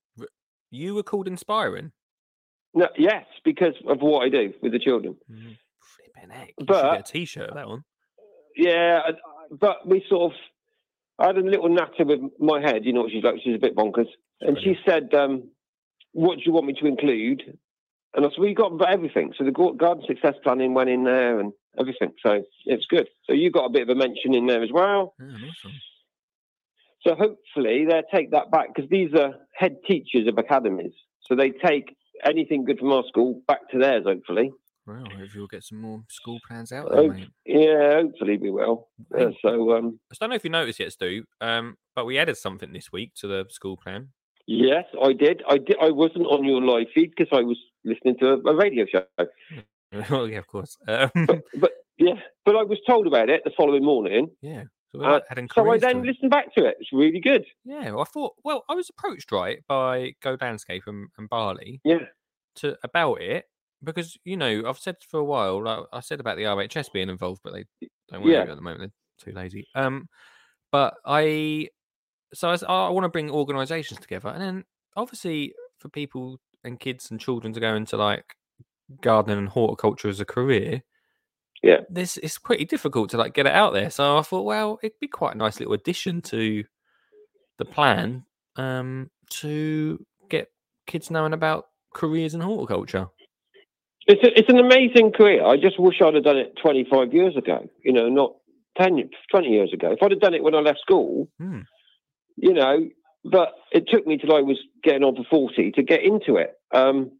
You were called inspiring. No, yes, because of what I do with the children. Mm. Flipping heck. You should But- get a t-shirt of that one. Yeah, I- I- but we sort of. I had a little natter with my head. You know what she's like. She's a bit bonkers, and she said, um, "What do you want me to include?" And "Well, you got everything." So the garden success planning went in there and everything. So it's good. So you got a bit of a mention in there as well. Yeah, one. So hopefully they'll take that back because these are head teachers of academies. So they take anything good from our school back to theirs. Hopefully, Well, hopefully we'll get some more school plans out there, mate. yeah. Hopefully we will. Hey, Uh, so um, I don't know if you noticed yet, Stu, um, but we added something this week to the school plan. Yes, I did. I did. I wasn't on your live feed because I was listening to a, a radio show. oh, yeah, of course. Um, But, but yeah, but I was told about it the following morning. yeah. So, Uh, So I then listened back to it. It's really good. Yeah, well, I thought, well, I was approached right by Go Landscape and, and BALI Yeah. to about it because you know I've said for a while, like I said about the RHS being involved, but they don't want Yeah. to at the moment. They're too lazy. Um, but I, so I want to bring organisations together, and then obviously for people and kids and children to go into like gardening and horticulture as a career. Yeah. this it's pretty difficult to like get it out there. So I thought, well, it'd be quite a nice little addition to the plan um, to get kids knowing about careers in horticulture. It's a, it's an amazing career. I just wish I'd have done it 25 years ago. You know, not 10, 20 years ago. If I'd have done it when I left school, Hmm. you know, but it took me till I was getting on for 40 to get into it. Um,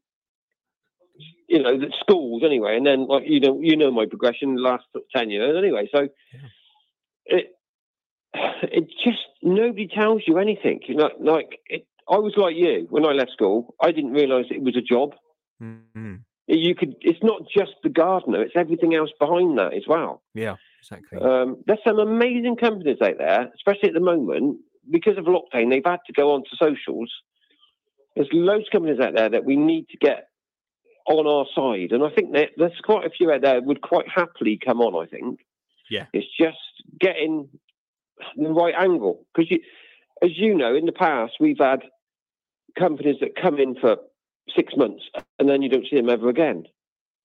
you know, the schools anyway, and then like you know, you know my progression the last ten years anyway. So it it just nobody tells you anything. You know, like it, I was like you when I left school. I didn't realise it was a job. Mhm. You could. It's not just the gardener; it's everything else behind that as well. Yeah, exactly. Um, there's some amazing companies out there, especially at the moment because of lockdown. They've had to go onto socials. There's loads of companies out there that we need to get on our side, and I think that there's quite a few out there would quite happily come on. I think. Yeah. It's just getting the right angle because you, as you know, in the past we've had companies that come in for six months and then you don't see them ever again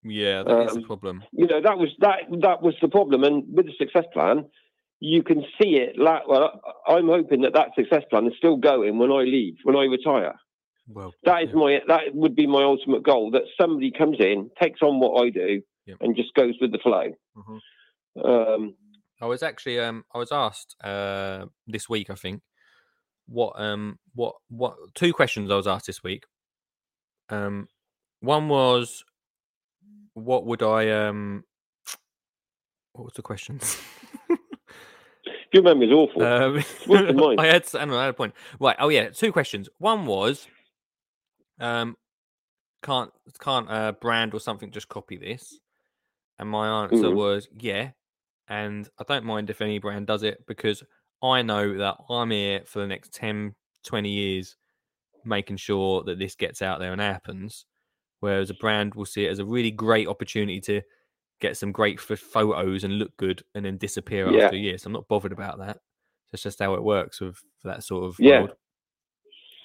yeah, that is um, the problem. you know that was that that was the problem and with the success plan you can see it like well i'm hoping that that success plan is still going when i leave when i retire Well, that is yeah. my that would be my ultimate goal that somebody comes in takes on what i do Yep. and just goes with the flow Mhm. um I was actually um I was asked uh this week I think what um what what two questions I was asked this week. Um one was what would I um what was the questions? your memory's awful um, mine? I had I don't know, I had a point. Right, oh yeah, two questions. One was um can't can't uh brand or something just copy this? And my answer Mhm. was yeah. And I don't mind if any brand does it because I know that I'm here for the next 10, 20 years making sure that this gets out there and happens. Whereas a brand will see it as a really great opportunity to get some great f- photos and look good and then disappear Yeah. after a year. So I'm not bothered about that. That's just how it works with for that sort of Yeah. world.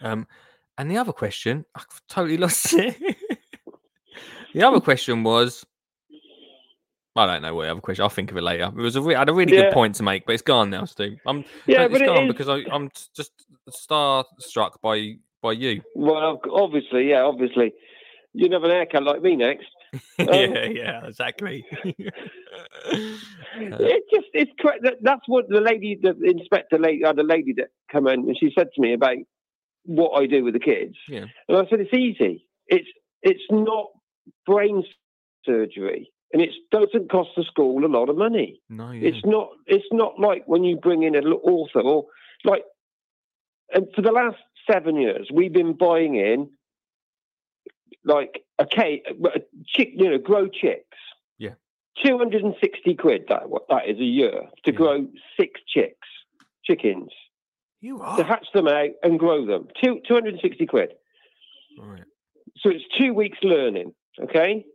Um, and the other question, I've totally lost it. the other question was, I don't know what the other question. I'll think of it later. It was a re- I had a really Yeah. good point to make, but it's gone now, Stu. I'm yeah it's gone because I, I'm just starstruck by by you. well obviously yeah obviously you'd have an haircut like me next yeah, yeah, exactly. Uh, it just it's that, that's what the lady the inspector lady uh, the lady that come in and she said to me about what I do with the kids Yeah. and I said it's easy it's it's not brain surgery and it doesn't cost the school a lot of money no, yeah. it's not it's not like when you bring in an author or like and for the last seven years we've been buying in like okay, chick you know grow chicks Yeah. 260 quid that what that is a year to Yeah. grow six chicks chickens you are to hatch them out and grow them Two, 260 quid right. so it's two weeks learning okay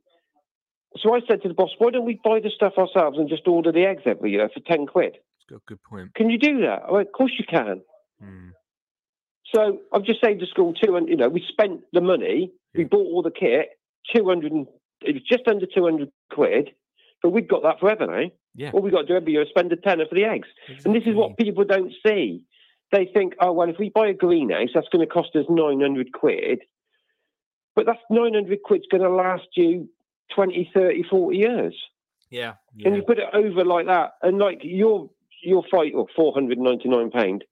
so I said to the boss, why don't we buy the stuff ourselves and just order the eggs every year for 10 quid? It's got a good point. Can you do that? I went, of course you can. Mm. So I've just saved the school two hundred. You know, we spent the money. We bought all the kit. Two hundred. It was just under two hundred quid. But we've got that forever now. Yeah. All we've got to do every year is spend a tenner for the eggs. And this is what people don't see. They think, oh, well, if we buy a greenhouse, that's going to cost us 900 quid. But that's 900 quid's going to last you 20, 30, 40 years. Yeah. And you put it over like that, and like your your fight or 499 pound,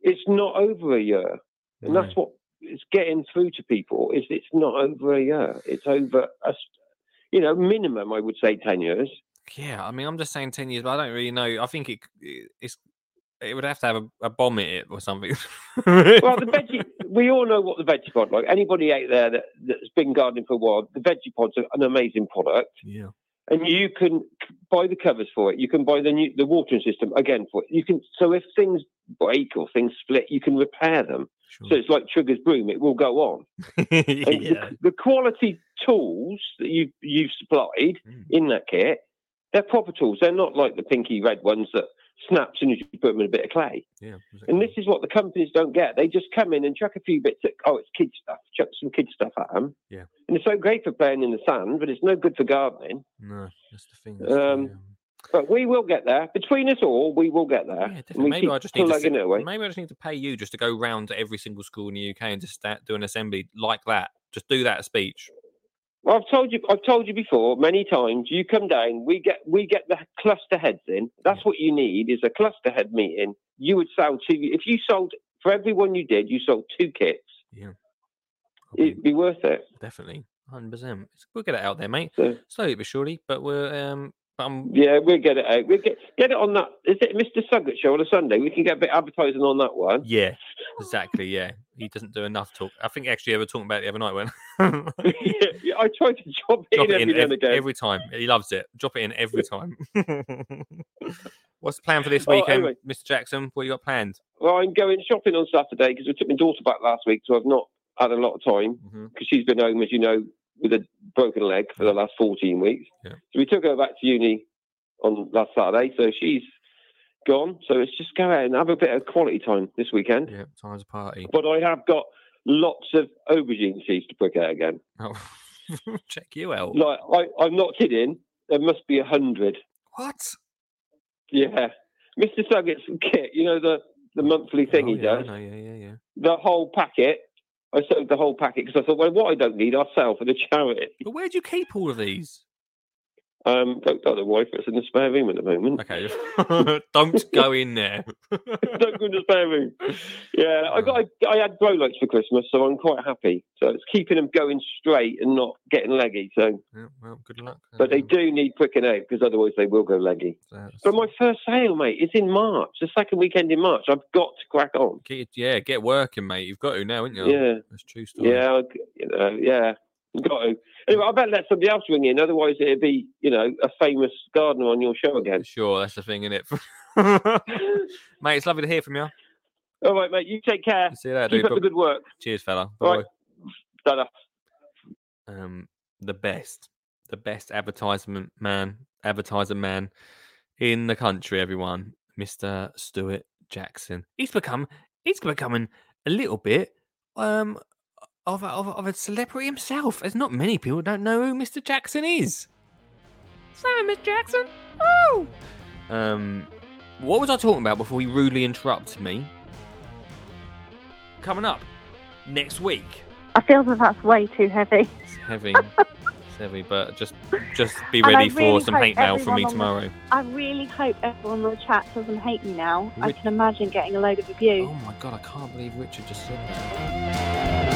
it's not over a year. And that's what it's getting through to people is it's not over a year. It's over a, you know, minimum I would say 10 years. Yeah, I mean, I'm just saying ten years, but I don't really know. I think it it's it would have to have a, a bomb in it or something. Well, the veggie, we all know what the Vegepod like. Anybody out there that, that's been gardening for a while, the Vegepod's are an amazing product. yeah, and you can buy the covers for it. You can buy the new the watering system again for it. You can so if things break or things split, you can repair them. So it's like Trigger's broom; it will go on. Yeah, the, the quality tools that you you've supplied Mm. in that kit, they're proper tools. They're not like the pinky red ones that snap as soon as you put them in a bit of clay. yeah. And this is what the companies don't get. They just come in and chuck a few bits. At, oh, it's kid stuff. Chuck some kid stuff at them. Yeah. And it's so great for playing in the sand, but it's no good for gardening. no, that's the thing. that's the, Um, But we will get there. Between us all, we will get there. Yeah, definitely. Maybe I just need to it maybe I just need to pay you just to go round to every single school in the UK and just start do an assembly like that. Just do that speech. Well, I've told you, I've told you before many times. You come down, we get we get the cluster heads in. That's what you need is a cluster head meeting. You would sell two. If you sold for everyone you did, you sold two kits. Yeah. It'd be worth it. definitely, hundred percent. We'll get it out there, mate. So, Slowly but surely. But we're um, I'm yeah, we'll get it out. We will get get it on that. Is it Mr. Suggett show on a Sunday? We can get a bit advertising on that one. yeah, exactly. Yeah, he doesn't do enough talk. I think actually, were talking about it the other night when. yeah, I try to drop it Drop in it every in and every, again. every time. He loves it. Drop it in every time. What's the plan for this Oh, weekend, anyway. Mr. Jackson? What you got planned? Well, I'm going shopping on Saturday because we took my daughter back last week, so I've not had a lot of time. Mm-hmm. because she's been home, as you know, with a broken leg for the last 14 weeks. Yeah. So we took her back to uni on last Saturday. So she's gone. So it's just go out and have a bit of quality time this weekend. Yeah, time's a party. But I have got lots of aubergine seeds to pick out again. Oh, check you out. Like I, I'm not kidding. There must be a hundred. What? Yeah, Mr. Suggett's kit. You know the the monthly thing oh, he yeah, does. know, yeah, yeah, yeah. The whole packet. I sold the whole packet because I thought, well, what I don't need, I'll sell for the charity. But where do you keep all of these? Um, don't tell the wife it's in the spare room at the moment. Okay, don't go in there. don't go in the spare room. Yeah, I got I, I had grow lights for Christmas, so I'm quite happy. So it's keeping them going straight and not getting leggy. So, Yeah, well, good luck. but they do need pricking out because otherwise they will go leggy. that's- But my first sale, mate, is in March. The second weekend in March. I've got to crack on. Get, yeah, get working, mate. You've got to now, haven't you? Yeah, That's true story. yeah, I- you know, yeah. Got to. Anyway, I better let somebody else ring in. Otherwise, it'd be, you know, a famous gardener on your show again. Sure, that's the thing, isn't it? mate, it's lovely to hear from you. All right, mate. You take care. See you later, Keep dude. up the good work. Cheers, fella. Bye. right. Ta-da. um, the best, the best advertisement man, advertiser man in the country. Everyone, Mister Stuart Jackson. He's become, he's becoming a little bit um of a, of, a, of a celebrity himself. as not many people don't know who Mister Jackson is. Simon Miss Jackson. Oh. Um, what was I talking about before he rudely interrupted me? Coming up next week. I feel that that's way too heavy. It's heavy. it's heavy, but just just be ready for some hate mail from me tomorrow. I really hope everyone in the chat doesn't hate me now. I can imagine getting a load of abuse. Oh my god, I can't believe Richard just said that.